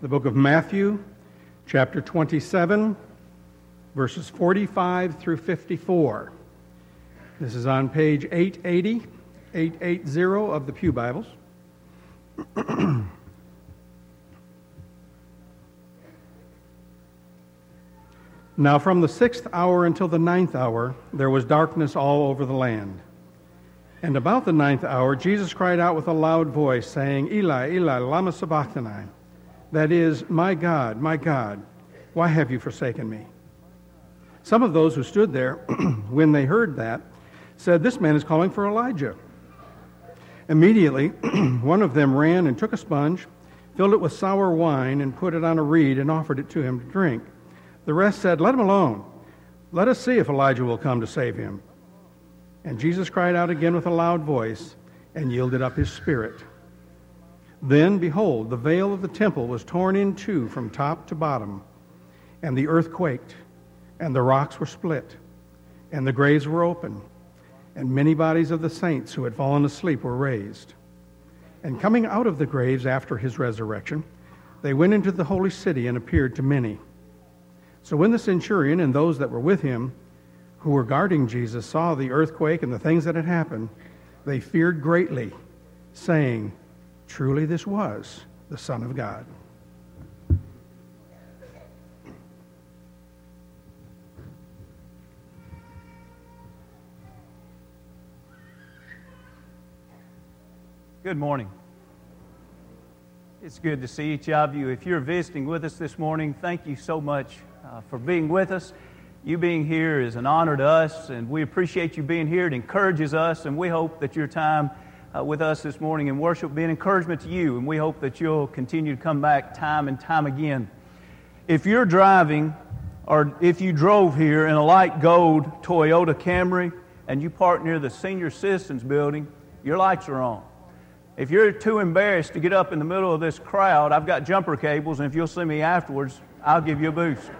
the book of Matthew, chapter 27, verses 45 through 54. This is on page 880, 880 of the Pew Bibles. now, from the sixth hour until the ninth hour, there was darkness all over the land. And about the ninth hour, Jesus cried out with a loud voice, saying, Eli, Eli, lama sabachthani. That is, My God, my God, why have you forsaken me? Some of those who stood there, when they heard that, said, This man is calling for Elijah. Immediately, one of them ran and took a sponge, filled it with sour wine, and put it on a reed and offered it to him to drink. The rest said, Let him alone. Let us see if Elijah will come to save him. And Jesus cried out again with a loud voice and yielded up his spirit. Then, behold, the veil of the temple was torn in two from top to bottom, and the earth quaked, and the rocks were split, and the graves were open, and many bodies of the saints who had fallen asleep were raised. And coming out of the graves after his resurrection, they went into the holy city and appeared to many. So when the centurion and those that were with him, who were guarding Jesus, saw the earthquake and the things that had happened, they feared greatly, saying, Truly, this was the Son of God. Good morning. It's good to see each of you. If you're visiting with us this morning, thank you so much uh, for being with us. You being here is an honor to us, and we appreciate you being here. It encourages us, and we hope that your time uh, with us this morning in worship be an encouragement to you, and we hope that you'll continue to come back time and time again. If you're driving, or if you drove here in a light gold Toyota Camry and you park near the senior citizens building, your lights are on. If you're too embarrassed to get up in the middle of this crowd, I've got jumper cables, and if you'll see me afterwards, I'll give you a boost.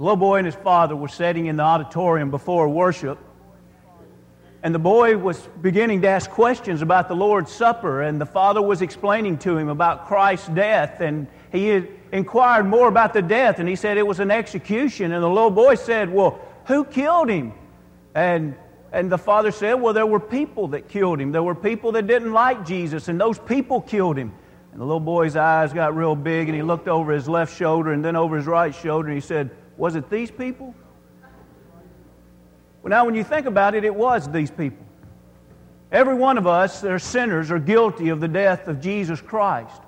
The little boy and his father were sitting in the auditorium before worship, and the boy was beginning to ask questions about the Lord's Supper, and the father was explaining to him about Christ's death, and he inquired more about the death, and he said it was an execution, and the little boy said, Well, who killed him? And, and the father said, Well, there were people that killed him. There were people that didn't like Jesus, and those people killed him. And the little boy's eyes got real big, and he looked over his left shoulder and then over his right shoulder, and he said, Was it these people? Well, now, when you think about it, it was these people. Every one of us are sinners are guilty of the death of Jesus Christ.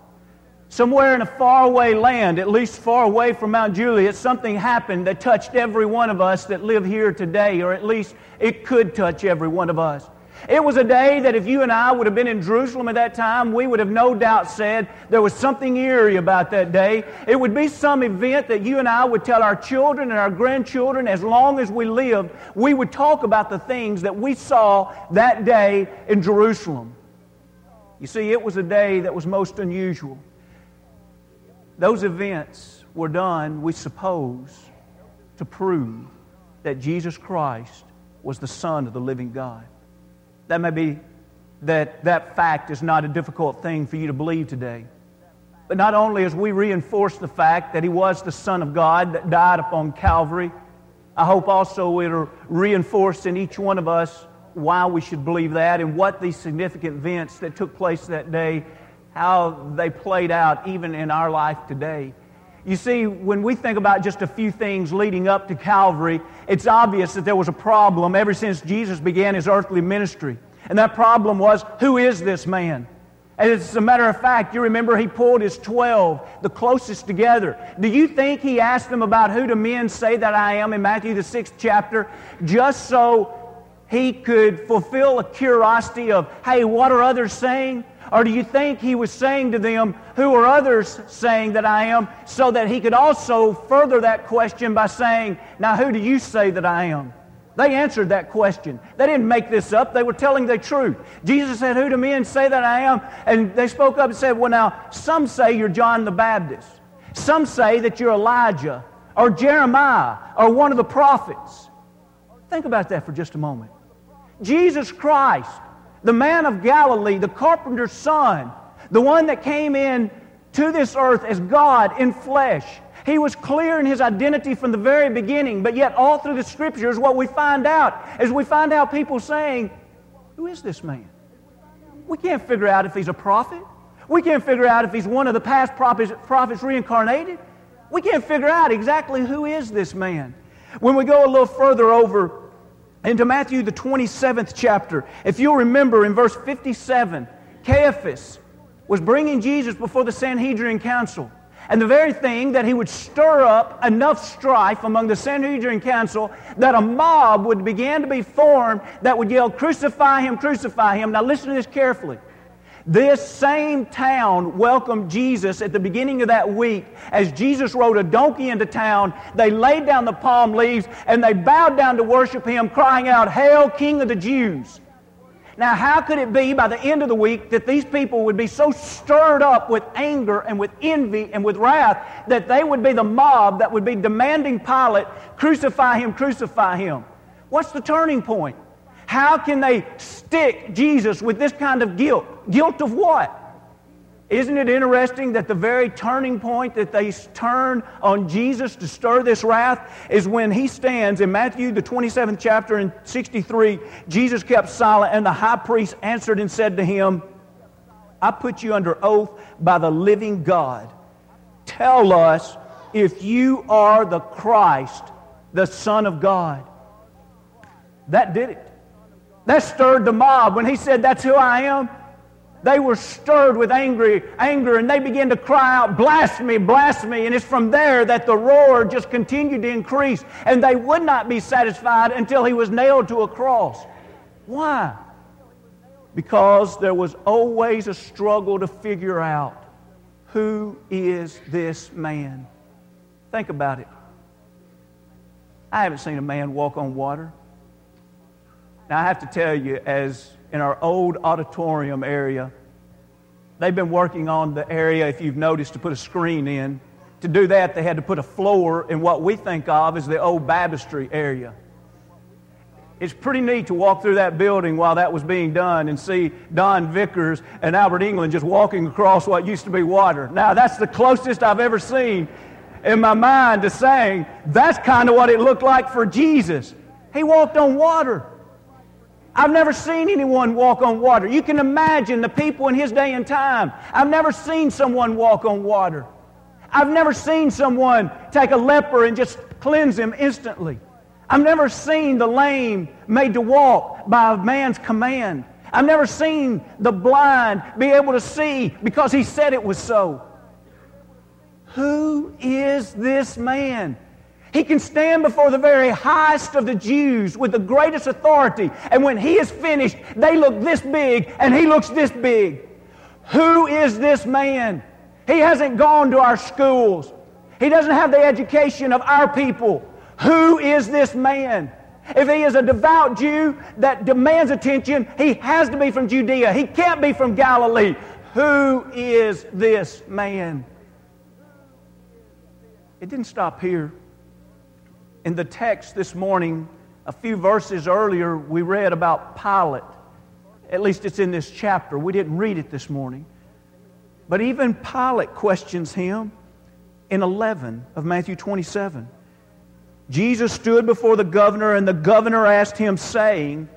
Somewhere in a faraway land, at least far away from Mount Juliet, something happened that touched every one of us that live here today, or at least it could touch every one of us. It was a day that if you and I would have been in Jerusalem at that time, we would have no doubt said there was something eerie about that day. It would be some event that you and I would tell our children and our grandchildren as long as we lived. We would talk about the things that we saw that day in Jerusalem. You see, it was a day that was most unusual. Those events were done, we suppose, to prove that Jesus Christ was the Son of the living God. That may be that that fact is not a difficult thing for you to believe today. But not only as we reinforce the fact that He was the Son of God that died upon Calvary, I hope also it'll reinforce in each one of us why we should believe that and what these significant events that took place that day how they played out even in our life today. You see, when we think about just a few things leading up to Calvary, it's obvious that there was a problem ever since Jesus began his earthly ministry. And that problem was who is this man? And as a matter of fact, you remember he pulled his 12, the closest together. Do you think he asked them about who do men say that I am in Matthew the sixth chapter, just so he could fulfill a curiosity of, hey, what are others saying? Or do you think he was saying to them, Who are others saying that I am? so that he could also further that question by saying, Now who do you say that I am? They answered that question. They didn't make this up. They were telling the truth. Jesus said, Who do men say that I am? And they spoke up and said, Well, now, some say you're John the Baptist. Some say that you're Elijah or Jeremiah or one of the prophets. Think about that for just a moment. Jesus Christ the man of Galilee, the carpenter's son, the one that came in to this earth as God in flesh. He was clear in his identity from the very beginning, but yet all through the scriptures, what we find out is we find out people saying, Who is this man? We can't figure out if he's a prophet. We can't figure out if he's one of the past prophets, prophets reincarnated. We can't figure out exactly who is this man. When we go a little further over into Matthew, the 27th chapter, if you'll remember in verse 57, Caiaphas was bringing Jesus before the Sanhedrin council. And the very thing that he would stir up enough strife among the Sanhedrin council that a mob would begin to be formed that would yell, Crucify him, crucify him. Now listen to this carefully. This same town welcomed Jesus at the beginning of that week. As Jesus rode a donkey into town, they laid down the palm leaves and they bowed down to worship him, crying out, Hail, King of the Jews! Now, how could it be by the end of the week that these people would be so stirred up with anger and with envy and with wrath that they would be the mob that would be demanding Pilate, crucify him, crucify him? What's the turning point? How can they stick Jesus with this kind of guilt? Guilt of what? Isn't it interesting that the very turning point that they turn on Jesus to stir this wrath is when he stands in Matthew, the 27th chapter, in 63. Jesus kept silent, and the high priest answered and said to him, I put you under oath by the living God. Tell us if you are the Christ, the Son of God. That did it. That stirred the mob. When he said, That's who I am, they were stirred with angry, anger and they began to cry out, Blasphemy, blasphemy. And it's from there that the roar just continued to increase. And they would not be satisfied until he was nailed to a cross. Why? Because there was always a struggle to figure out who is this man? Think about it. I haven't seen a man walk on water. Now, I have to tell you, as in our old auditorium area, they've been working on the area, if you've noticed, to put a screen in. To do that, they had to put a floor in what we think of as the old baptistry area. It's pretty neat to walk through that building while that was being done and see Don Vickers and Albert England just walking across what used to be water. Now, that's the closest I've ever seen in my mind to saying that's kind of what it looked like for Jesus. He walked on water. I've never seen anyone walk on water. You can imagine the people in his day and time. I've never seen someone walk on water. I've never seen someone take a leper and just cleanse him instantly. I've never seen the lame made to walk by a man's command. I've never seen the blind be able to see because he said it was so. Who is this man? He can stand before the very highest of the Jews with the greatest authority. And when he is finished, they look this big and he looks this big. Who is this man? He hasn't gone to our schools. He doesn't have the education of our people. Who is this man? If he is a devout Jew that demands attention, he has to be from Judea. He can't be from Galilee. Who is this man? It didn't stop here. In the text this morning, a few verses earlier, we read about Pilate. At least it's in this chapter. We didn't read it this morning. But even Pilate questions him in 11 of Matthew 27. Jesus stood before the governor, and the governor asked him, saying,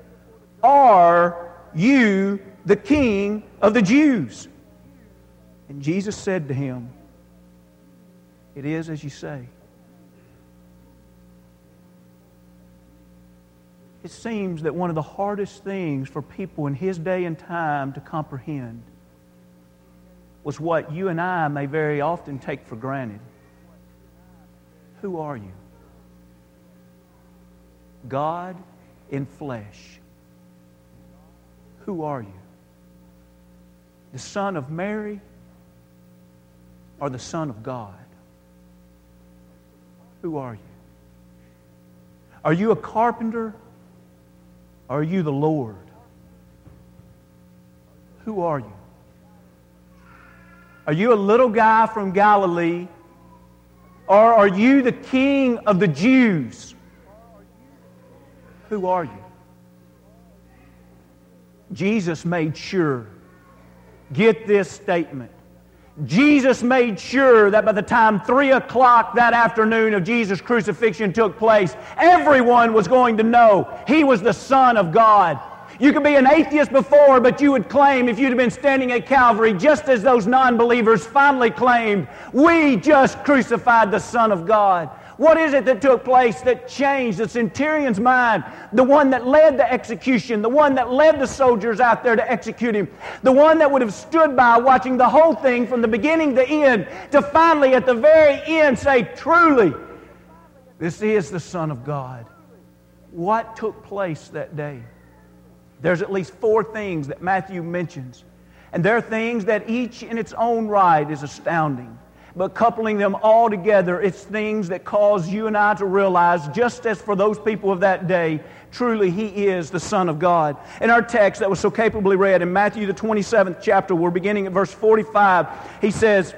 Are you the king of the Jews? And Jesus said to him, It is as you say. It seems that one of the hardest things for people in his day and time to comprehend was what you and I may very often take for granted. Who are you? God in flesh. Who are you? The Son of Mary or the Son of God? Who are you? Are you a carpenter are you the Lord? Who are you? Are you a little guy from Galilee? Or are you the king of the Jews? Who are you? Jesus made sure. Get this statement. Jesus made sure that by the time 3 o'clock that afternoon of Jesus' crucifixion took place, everyone was going to know he was the Son of God. You could be an atheist before, but you would claim, if you'd have been standing at Calvary, just as those non believers finally claimed, we just crucified the Son of God. What is it that took place that changed the centurion's mind? The one that led the execution, the one that led the soldiers out there to execute him, the one that would have stood by watching the whole thing from the beginning to end, to finally at the very end say, Truly, this is the Son of God. What took place that day? There's at least four things that Matthew mentions. And there are things that each in its own right is astounding but coupling them all together, it's things that cause you and I to realize, just as for those people of that day, truly He is the Son of God. In our text that was so capably read in Matthew, the 27th chapter, we're beginning at verse 45, He says,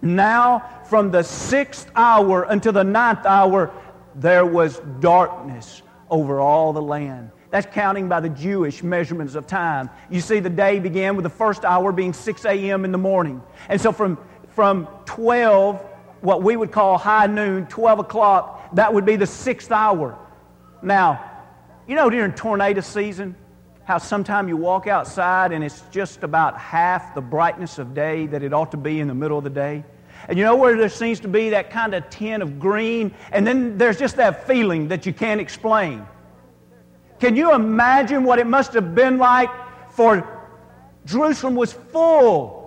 Now from the sixth hour until the ninth hour, there was darkness over all the land. That's counting by the Jewish measurements of time. You see, the day began with the first hour being 6 a.m. in the morning. And so from from 12, what we would call high noon, 12 o'clock, that would be the sixth hour. Now, you know during tornado season, how sometimes you walk outside and it's just about half the brightness of day that it ought to be in the middle of the day? And you know where there seems to be that kind of tint of green, and then there's just that feeling that you can't explain. Can you imagine what it must have been like for Jerusalem was full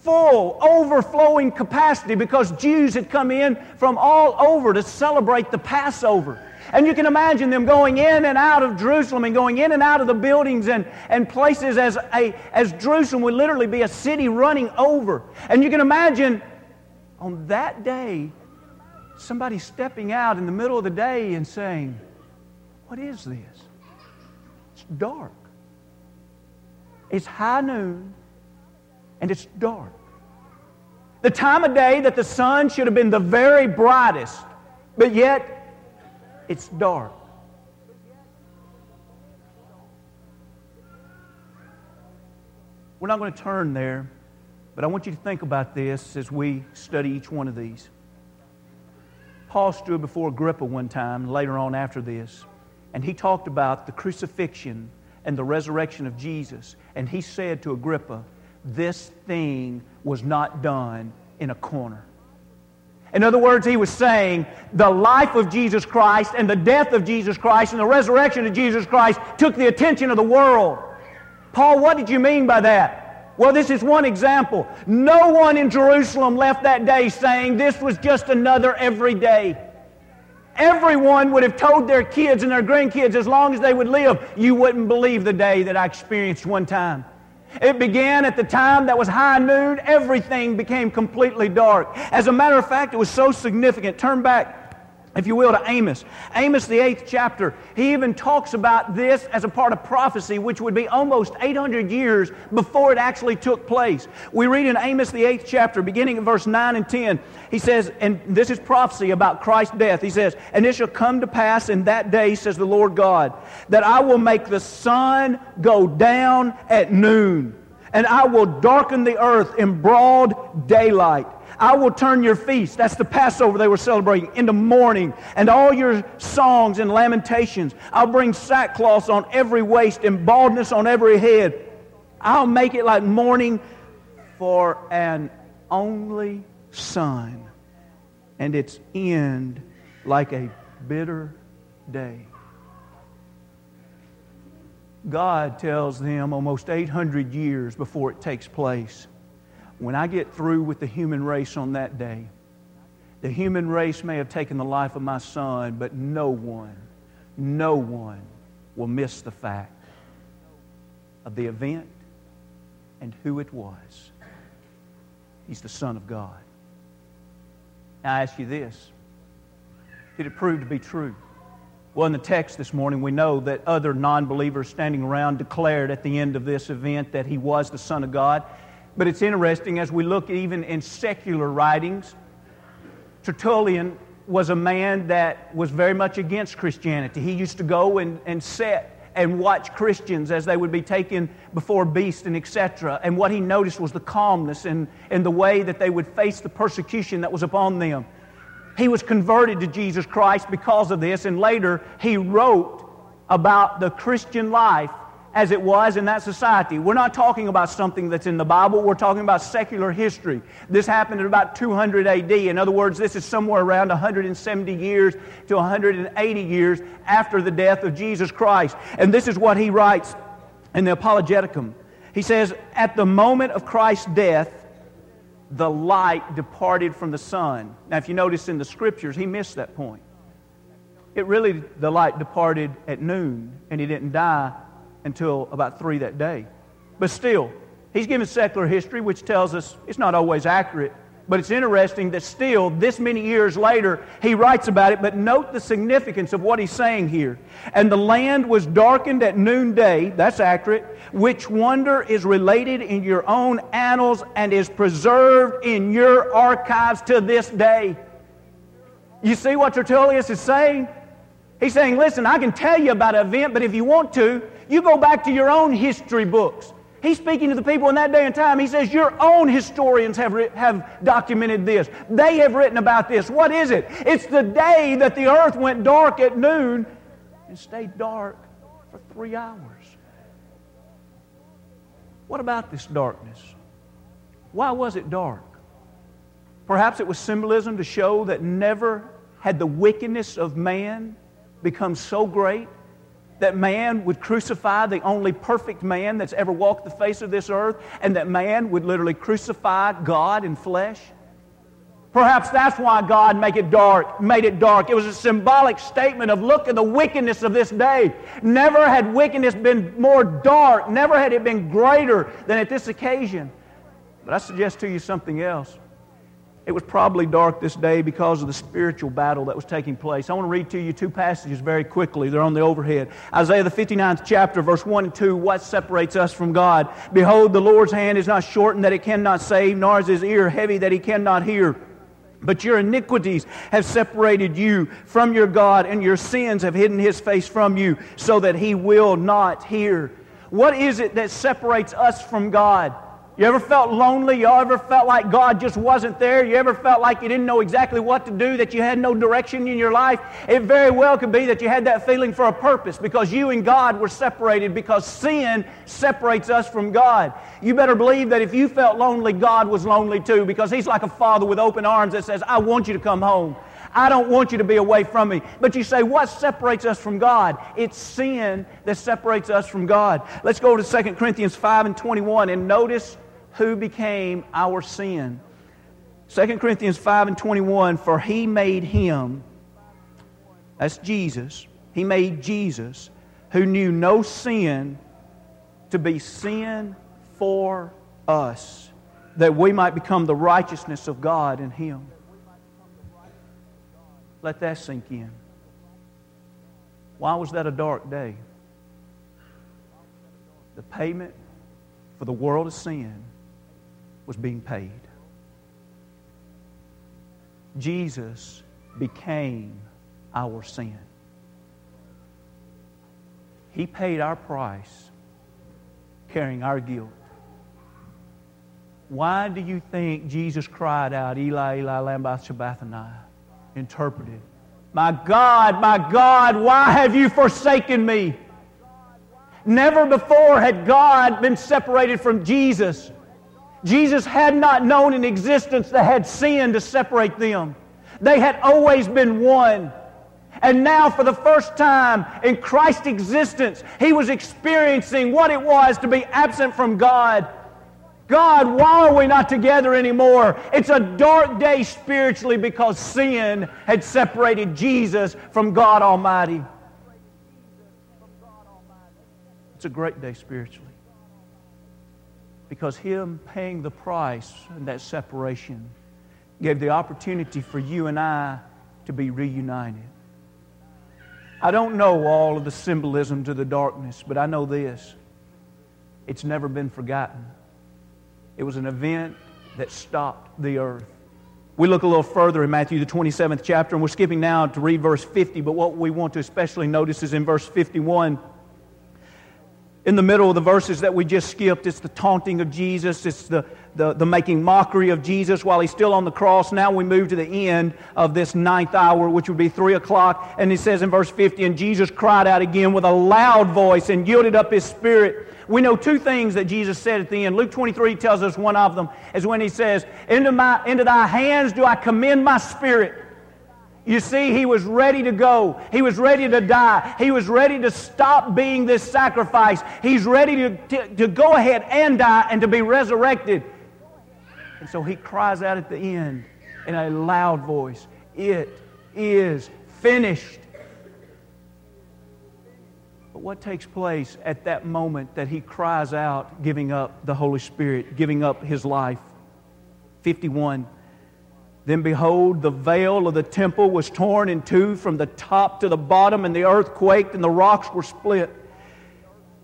full, overflowing capacity because Jews had come in from all over to celebrate the Passover. And you can imagine them going in and out of Jerusalem and going in and out of the buildings and, and places as, a, as Jerusalem would literally be a city running over. And you can imagine on that day, somebody stepping out in the middle of the day and saying, What is this? It's dark. It's high noon and it's dark. The time of day that the sun should have been the very brightest, but yet it's dark. We're not going to turn there, but I want you to think about this as we study each one of these. Paul stood before Agrippa one time, later on after this, and he talked about the crucifixion and the resurrection of Jesus. And he said to Agrippa, this thing was not done in a corner. In other words, he was saying the life of Jesus Christ and the death of Jesus Christ and the resurrection of Jesus Christ took the attention of the world. Paul, what did you mean by that? Well, this is one example. No one in Jerusalem left that day saying this was just another everyday. Everyone would have told their kids and their grandkids as long as they would live, you wouldn't believe the day that I experienced one time. It began at the time that was high noon. Everything became completely dark. As a matter of fact, it was so significant. Turn back if you will, to Amos. Amos, the eighth chapter, he even talks about this as a part of prophecy, which would be almost 800 years before it actually took place. We read in Amos, the eighth chapter, beginning in verse 9 and 10, he says, and this is prophecy about Christ's death. He says, And it shall come to pass in that day, says the Lord God, that I will make the sun go down at noon, and I will darken the earth in broad daylight. I will turn your feast, that's the Passover they were celebrating, into mourning, and all your songs and lamentations. I'll bring sackcloth on every waist and baldness on every head. I'll make it like mourning for an only son, and its end like a bitter day. God tells them almost 800 years before it takes place when I get through with the human race on that day, the human race may have taken the life of my son, but no one, no one will miss the fact of the event and who it was. He's the Son of God. Now, I ask you this Did it prove to be true? Well, in the text this morning, we know that other non believers standing around declared at the end of this event that he was the Son of God. But it's interesting as we look even in secular writings, Tertullian was a man that was very much against Christianity. He used to go and, and sit and watch Christians as they would be taken before beasts and etc. And what he noticed was the calmness and, and the way that they would face the persecution that was upon them. He was converted to Jesus Christ because of this, and later he wrote about the Christian life as it was in that society. We're not talking about something that's in the Bible, we're talking about secular history. This happened in about 200 AD. In other words, this is somewhere around 170 years to 180 years after the death of Jesus Christ. And this is what he writes in the Apologeticum. He says, At the moment of Christ's death, the light departed from the sun. Now, if you notice in the scriptures, he missed that point. It really, the light departed at noon, and he didn't die until about 3 that day. But still, he's given secular history, which tells us it's not always accurate. But it's interesting that still, this many years later, he writes about it. But note the significance of what he's saying here. And the land was darkened at noonday, that's accurate, which wonder is related in your own annals and is preserved in your archives to this day. You see what Tertullius is saying? He's saying, listen, I can tell you about an event, but if you want to, you go back to your own history books. He's speaking to the people in that day and time. He says, Your own historians have, have documented this. They have written about this. What is it? It's the day that the earth went dark at noon and stayed dark for three hours. What about this darkness? Why was it dark? Perhaps it was symbolism to show that never had the wickedness of man become so great that man would crucify the only perfect man that's ever walked the face of this earth, and that man would literally crucify God in flesh? Perhaps that's why God made it dark, made it dark. It was a symbolic statement of look at the wickedness of this day. Never had wickedness been more dark, never had it been greater than at this occasion. But I suggest to you something else. It was probably dark this day because of the spiritual battle that was taking place. I want to read to you two passages very quickly. They're on the overhead. Isaiah, the 59th chapter, verse 1 and 2. What separates us from God? Behold, the Lord's hand is not shortened that it cannot save, nor is his ear heavy that he cannot hear. But your iniquities have separated you from your God, and your sins have hidden his face from you, so that he will not hear. What is it that separates us from God? You ever felt lonely? You ever felt like God just wasn't there? You ever felt like you didn't know exactly what to do, that you had no direction in your life? It very well could be that you had that feeling for a purpose because you and God were separated because sin separates us from God. You better believe that if you felt lonely, God was lonely too because He's like a father with open arms that says, I want you to come home. I don't want you to be away from me. But you say, what separates us from God? It's sin that separates us from God. Let's go to 2 Corinthians 5 and 21 and notice who became our sin. 2 Corinthians 5 and 21 For he made him, that's Jesus, he made Jesus, who knew no sin, to be sin for us, that we might become the righteousness of God in him. Let that sink in. Why was that a dark day? The payment for the world of sin was being paid. Jesus became our sin. He paid our price, carrying our guilt. Why do you think Jesus cried out, Eli, Eli, lama sabachthani? Interpreted, My God, my God, why have you forsaken me? Never before had God been separated from Jesus. Jesus had not known an existence that had sin to separate them. They had always been one. And now, for the first time in Christ's existence, he was experiencing what it was to be absent from God. God, why are we not together anymore? It's a dark day spiritually because sin had separated Jesus from God Almighty. It's a great day spiritually because Him paying the price and that separation gave the opportunity for you and I to be reunited. I don't know all of the symbolism to the darkness, but I know this it's never been forgotten. It was an event that stopped the earth. We look a little further in Matthew, the 27th chapter, and we're skipping now to read verse 50, but what we want to especially notice is in verse 51 in the middle of the verses that we just skipped. It's the taunting of Jesus, it's the, the, the, making mockery of Jesus while he's still on the cross. Now we move to the end of this ninth hour, which would be three o'clock. And he says in verse 50, And Jesus cried out again with a loud voice and yielded up his spirit. We know two things that Jesus said at the end. Luke 23 tells us one of them is when he says, Into, my, into thy hands do I commend my spirit. You see, he was ready to go. He was ready to die. He was ready to stop being this sacrifice. He's ready to, to, to, go ahead and die and to be resurrected. And so he cries out at the end in a loud voice It is finished. But what takes place at that moment that he cries out, giving up the Holy Spirit, giving up his life? 51. Then behold, the veil of the temple was torn in two from the top to the bottom, and the earth quaked, and the rocks were split.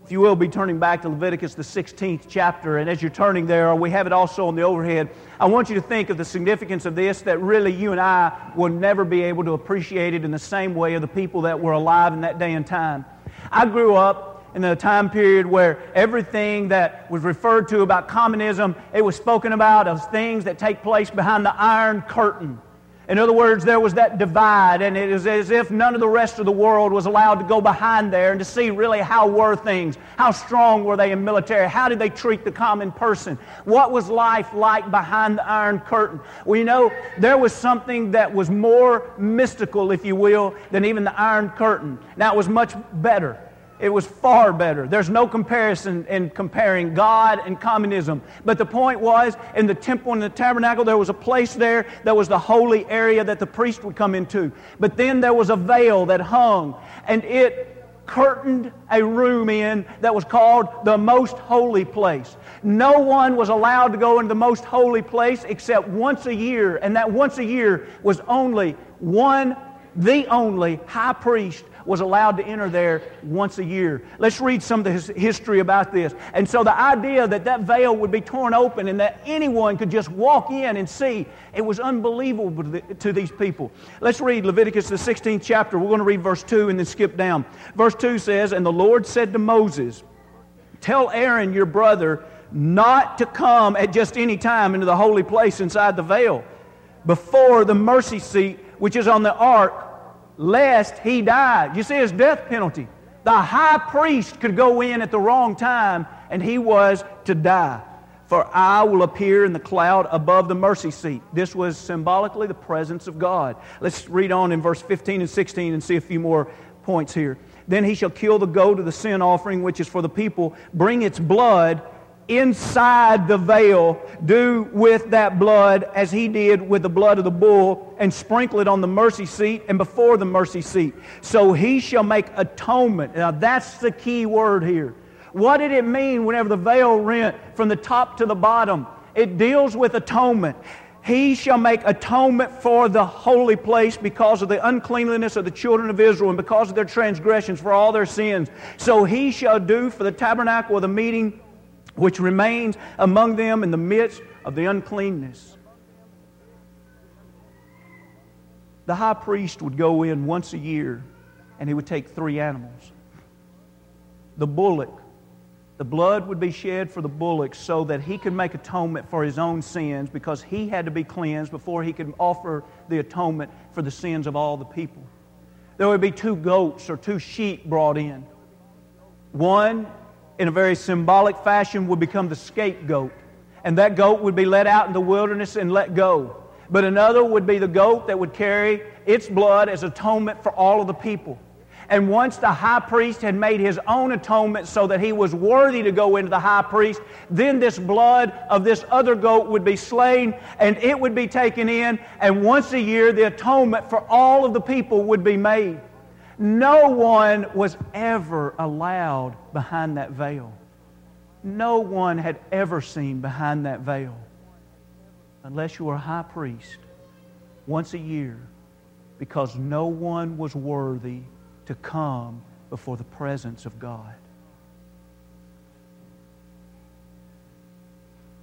If you will be turning back to Leviticus, the 16th chapter, and as you're turning there, we have it also on the overhead, I want you to think of the significance of this that really you and I will never be able to appreciate it in the same way of the people that were alive in that day and time. I grew up in the time period where everything that was referred to about communism, it was spoken about as things that take place behind the Iron Curtain. In other words, there was that divide, and it is as if none of the rest of the world was allowed to go behind there and to see really how were things. How strong were they in military? How did they treat the common person? What was life like behind the Iron Curtain? Well, you know, there was something that was more mystical, if you will, than even the Iron Curtain. Now, it was much better. It was far better. There's no comparison in comparing God and communism. But the point was, in the temple and the tabernacle, there was a place there that was the holy area that the priest would come into. But then there was a veil that hung, and it curtained a room in that was called the most holy place. No one was allowed to go into the most holy place except once a year, and that once a year was only one, the only high priest was allowed to enter there once a year. Let's read some of the history about this. And so the idea that that veil would be torn open and that anyone could just walk in and see, it was unbelievable to, the, to these people. Let's read Leviticus, the 16th chapter. We're going to read verse 2 and then skip down. Verse 2 says, And the Lord said to Moses, Tell Aaron your brother not to come at just any time into the holy place inside the veil before the mercy seat which is on the ark lest he die. You see his death penalty. The high priest could go in at the wrong time and he was to die. For I will appear in the cloud above the mercy seat. This was symbolically the presence of God. Let's read on in verse 15 and 16 and see a few more points here. Then he shall kill the goat of the sin offering, which is for the people, bring its blood inside the veil, do with that blood as he did with the blood of the bull, and sprinkle it on the mercy seat and before the mercy seat. So he shall make atonement. Now that's the key word here. What did it mean whenever the veil rent from the top to the bottom? It deals with atonement. He shall make atonement for the holy place because of the uncleanliness of the children of Israel and because of their transgressions for all their sins. So he shall do for the tabernacle of the meeting which remains among them in the midst of the uncleanness. The high priest would go in once a year and he would take three animals. The bullock, the blood would be shed for the bullock so that he could make atonement for his own sins because he had to be cleansed before he could offer the atonement for the sins of all the people. There would be two goats or two sheep brought in. One in a very symbolic fashion, would become the scapegoat. And that goat would be let out in the wilderness and let go. But another would be the goat that would carry its blood as atonement for all of the people. And once the high priest had made his own atonement so that he was worthy to go into the high priest, then this blood of this other goat would be slain and it would be taken in. And once a year, the atonement for all of the people would be made. No one was ever allowed behind that veil. No one had ever seen behind that veil unless you were a high priest once a year because no one was worthy to come before the presence of God.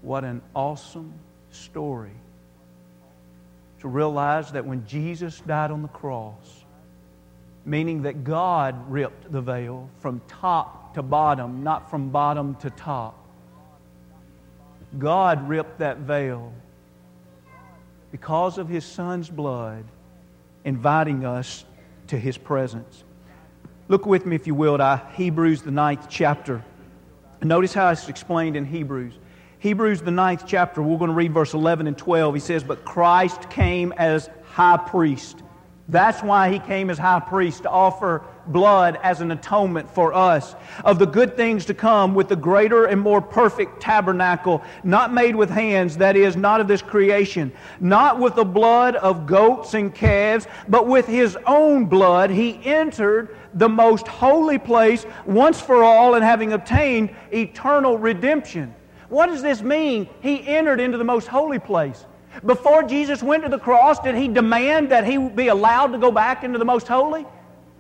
What an awesome story to realize that when Jesus died on the cross, meaning that God ripped the veil from top to bottom, not from bottom to top. God ripped that veil because of His Son's blood, inviting us to His presence. Look with me, if you will, to Hebrews, the ninth chapter. Notice how it's explained in Hebrews. Hebrews, the ninth chapter, we're going to read verse 11 and 12. He says, But Christ came as high priest. That's why he came as high priest to offer blood as an atonement for us of the good things to come with the greater and more perfect tabernacle, not made with hands, that is, not of this creation, not with the blood of goats and calves, but with his own blood he entered the most holy place once for all and having obtained eternal redemption. What does this mean? He entered into the most holy place. Before Jesus went to the cross, did he demand that he be allowed to go back into the most holy?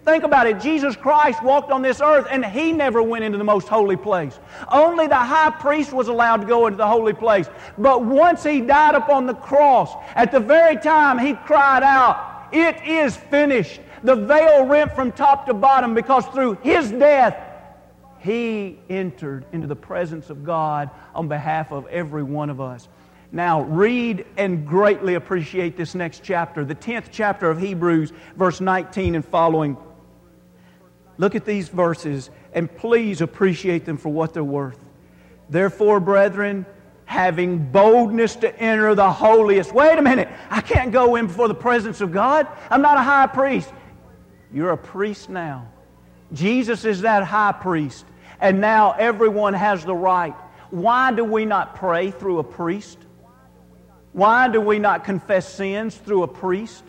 Think about it. Jesus Christ walked on this earth and he never went into the most holy place. Only the high priest was allowed to go into the holy place. But once he died upon the cross, at the very time he cried out, It is finished. The veil rent from top to bottom because through his death, he entered into the presence of God on behalf of every one of us. Now, read and greatly appreciate this next chapter, the 10th chapter of Hebrews, verse 19 and following. Look at these verses and please appreciate them for what they're worth. Therefore, brethren, having boldness to enter the holiest. Wait a minute, I can't go in before the presence of God. I'm not a high priest. You're a priest now. Jesus is that high priest, and now everyone has the right. Why do we not pray through a priest? Why do we not confess sins through a priest?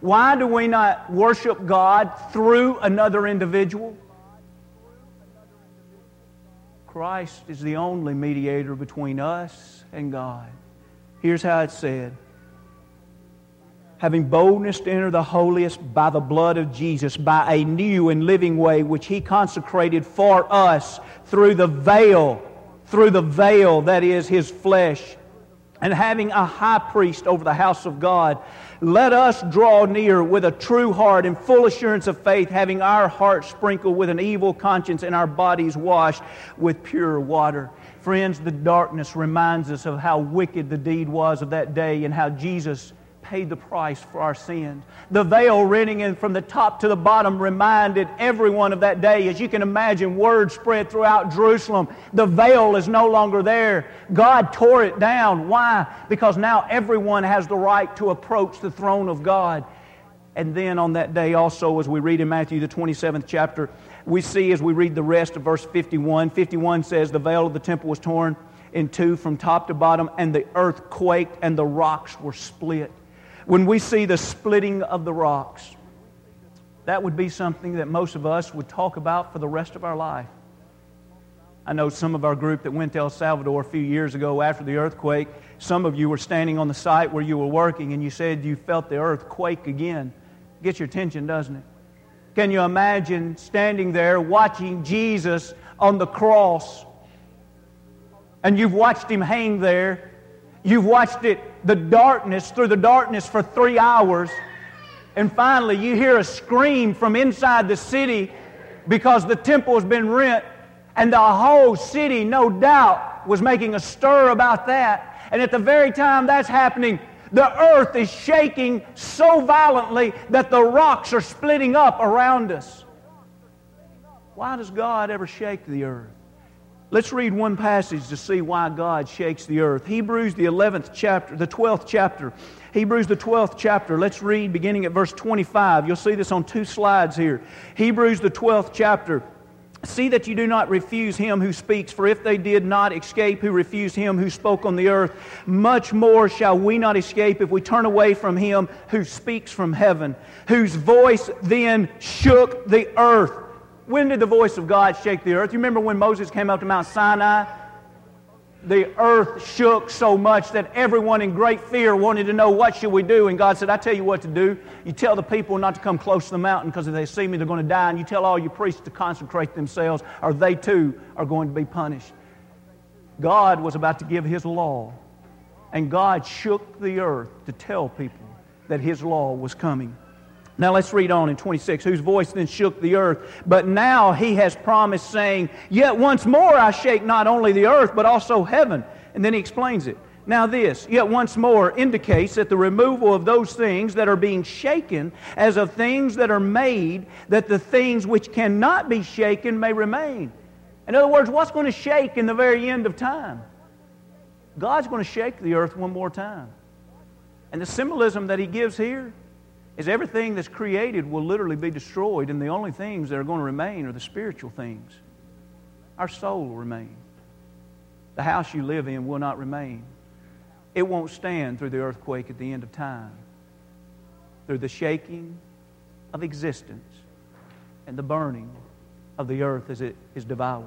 Why do we not worship God through another individual? Christ is the only mediator between us and God. Here's how it's said having boldness to enter the holiest by the blood of Jesus, by a new and living way which He consecrated for us through the veil, through the veil that is His flesh and having a high priest over the house of God, let us draw near with a true heart and full assurance of faith, having our hearts sprinkled with an evil conscience and our bodies washed with pure water. Friends, the darkness reminds us of how wicked the deed was of that day and how Jesus paid the price for our sins. The veil rending in from the top to the bottom reminded everyone of that day. As you can imagine, word spread throughout Jerusalem. The veil is no longer there. God tore it down. Why? Because now everyone has the right to approach the throne of God. And then on that day, also, as we read in Matthew, the 27th chapter, we see as we read the rest of verse 51, 51 says, The veil of the temple was torn in two from top to bottom, and the earth quaked, and the rocks were split when we see the splitting of the rocks, that would be something that most of us would talk about for the rest of our life. I know some of our group that went to El Salvador a few years ago after the earthquake, some of you were standing on the site where you were working and you said you felt the earthquake again. Gets your attention, doesn't it? Can you imagine standing there watching Jesus on the cross and you've watched him hang there? You've watched it the darkness, through the darkness for three hours. And finally, you hear a scream from inside the city because the temple has been rent. And the whole city, no doubt, was making a stir about that. And at the very time that's happening, the earth is shaking so violently that the rocks are splitting up around us. Why does God ever shake the earth? Let's read one passage to see why God shakes the earth. Hebrews, the 11th chapter, the 12th chapter. Hebrews, the 12th chapter. Let's read beginning at verse 25. You'll see this on two slides here. Hebrews, the 12th chapter. See that you do not refuse him who speaks, for if they did not escape who refused him who spoke on the earth, much more shall we not escape if we turn away from him who speaks from heaven, whose voice then shook the earth. When did the voice of God shake the earth? You remember when Moses came up to Mount Sinai? The earth shook so much that everyone in great fear wanted to know what should we do. And God said, I tell you what to do. You tell the people not to come close to the mountain because if they see me, they're going to die. And you tell all your priests to consecrate themselves or they too are going to be punished. God was about to give his law. And God shook the earth to tell people that his law was coming. Now let's read on in 26. Whose voice then shook the earth. But now he has promised, saying, Yet once more I shake not only the earth, but also heaven. And then he explains it. Now, this, yet once more, indicates that the removal of those things that are being shaken as of things that are made, that the things which cannot be shaken may remain. In other words, what's going to shake in the very end of time? God's going to shake the earth one more time. And the symbolism that he gives here is everything that's created will literally be destroyed, and the only things that are going to remain are the spiritual things. Our soul will remain. The house you live in will not remain. It won't stand through the earthquake at the end of time, through the shaking of existence and the burning of the earth as it is devoured.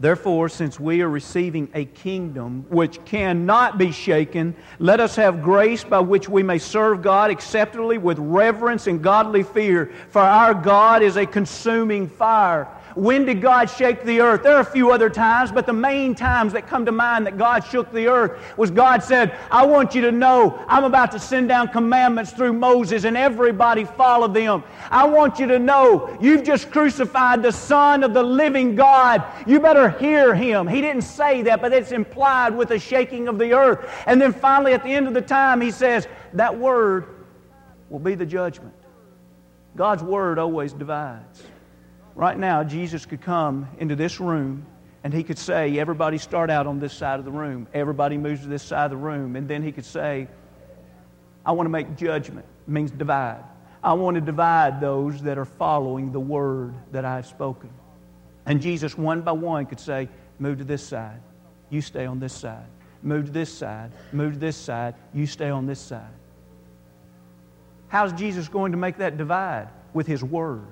Therefore, since we are receiving a kingdom which cannot be shaken, let us have grace by which we may serve God acceptably with reverence and godly fear. For our God is a consuming fire. When did God shake the earth? There are a few other times, but the main times that come to mind that God shook the earth was God said, I want you to know I'm about to send down commandments through Moses and everybody followed them. I want you to know you've just crucified the Son of the living God. You better hear him. He didn't say that, but it's implied with the shaking of the earth. And then finally, at the end of the time, he says, That word will be the judgment. God's word always divides. Right now, Jesus could come into this room and he could say, Everybody start out on this side of the room. Everybody moves to this side of the room. And then he could say, I want to make judgment. It means divide. I want to divide those that are following the word that I've spoken. And Jesus, one by one, could say, Move to this side. You stay on this side. Move to this side. Move to this side. You stay on this side. How's Jesus going to make that divide? With His Word.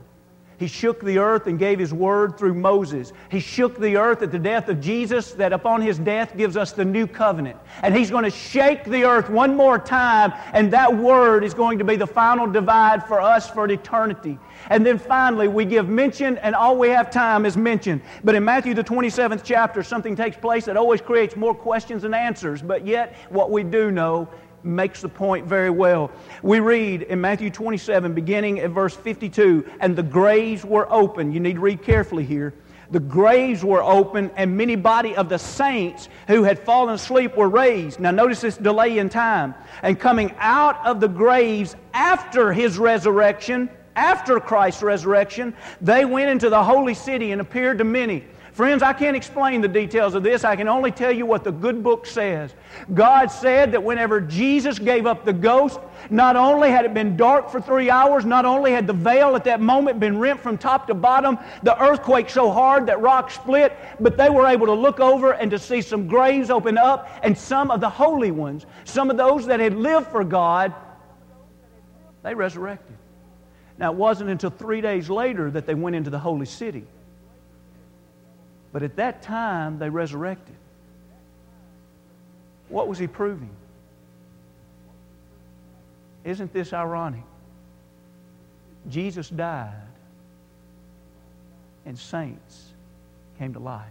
He shook the earth and gave His word through Moses. He shook the earth at the death of Jesus, that upon His death gives us the new covenant. And He's going to shake the earth one more time, and that word is going to be the final divide for us for eternity. And then finally, we give mention, and all we have time is mention. But in Matthew, the 27th chapter, something takes place that always creates more questions than answers. But yet, what we do know makes the point very well. We read in Matthew 27, beginning at verse 52, and the graves were open. You need to read carefully here. The graves were open, and many body of the saints who had fallen asleep were raised. Now, notice this delay in time. And coming out of the graves after his resurrection, after Christ's resurrection, they went into the holy city and appeared to many. Friends, I can't explain the details of this. I can only tell you what the good book says. God said that whenever Jesus gave up the ghost, not only had it been dark for three hours, not only had the veil at that moment been rent from top to bottom, the earthquake so hard that rocks split, but they were able to look over and to see some graves open up and some of the holy ones, some of those that had lived for God, they resurrected. Now, it wasn't until three days later that they went into the holy city. But at that time, they resurrected. What was he proving? Isn't this ironic? Jesus died, and saints came to life.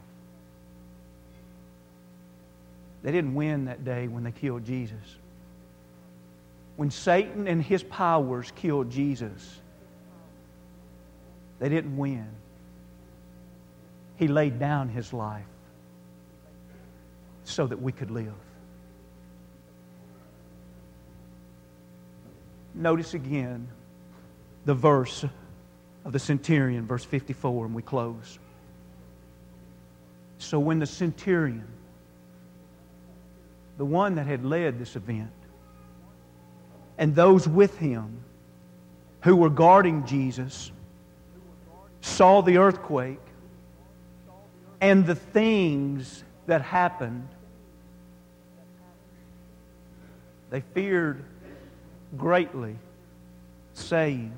They didn't win that day when they killed Jesus. When Satan and his powers killed Jesus, they didn't win. He laid down his life so that we could live. Notice again the verse of the centurion, verse 54, and we close. So when the centurion, the one that had led this event, and those with him who were guarding Jesus saw the earthquake, and the things that happened, they feared greatly, saying,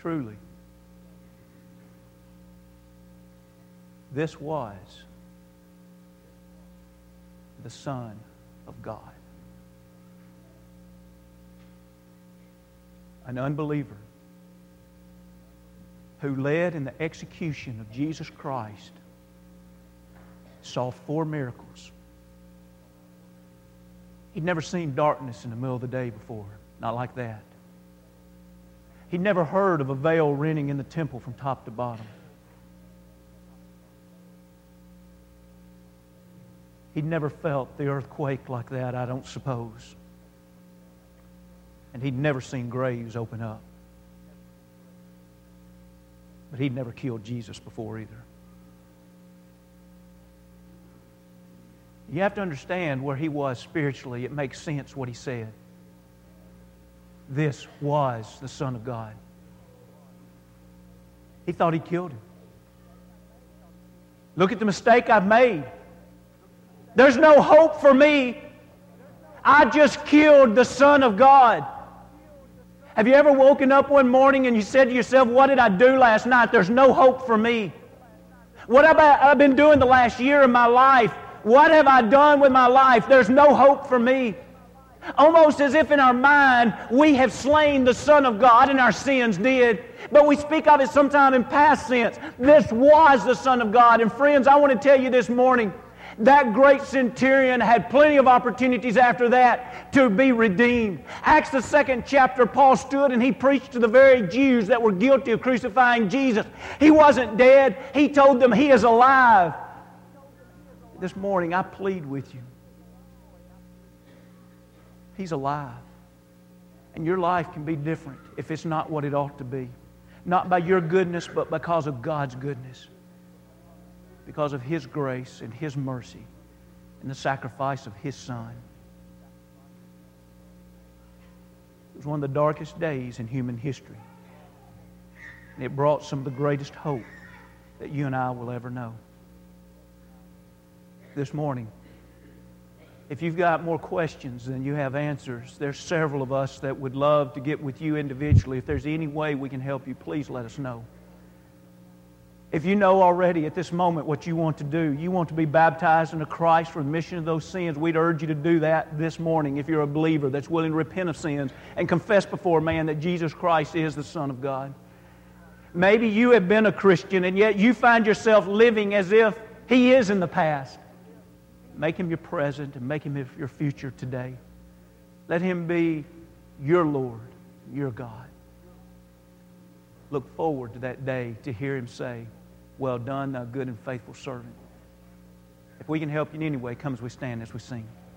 Truly, this was the Son of God. An unbeliever who led in the execution of Jesus Christ, saw four miracles. He'd never seen darkness in the middle of the day before, not like that. He'd never heard of a veil rending in the temple from top to bottom. He'd never felt the earthquake like that, I don't suppose. And he'd never seen graves open up. But he'd never killed Jesus before either. You have to understand where he was spiritually. It makes sense what he said. This was the Son of God. He thought he killed him. Look at the mistake I've made. There's no hope for me. I just killed the Son of God. Have you ever woken up one morning and you said to yourself, What did I do last night? There's no hope for me. What have I've been doing the last year of my life? What have I done with my life? There's no hope for me. Almost as if in our mind we have slain the Son of God and our sins did. But we speak of it sometime in past tense. This was the Son of God. And friends, I want to tell you this morning that great centurion had plenty of opportunities after that to be redeemed. Acts, the second chapter, Paul stood and he preached to the very Jews that were guilty of crucifying Jesus. He wasn't dead, he told them he is alive this morning, I plead with you. He's alive. And your life can be different if it's not what it ought to be. Not by your goodness, but because of God's goodness. Because of His grace and His mercy and the sacrifice of His Son. It was one of the darkest days in human history. And it brought some of the greatest hope that you and I will ever know this morning. If you've got more questions than you have answers, there's several of us that would love to get with you individually. If there's any way we can help you, please let us know. If you know already at this moment what you want to do, you want to be baptized into Christ for the remission of those sins, we'd urge you to do that this morning if you're a believer that's willing to repent of sins and confess before man that Jesus Christ is the Son of God. Maybe you have been a Christian and yet you find yourself living as if He is in the past. Make him your present and make him your future today. Let him be your Lord, your God. Look forward to that day to hear him say, Well done, thou good and faithful servant. If we can help you in any way, come as we stand as we sing.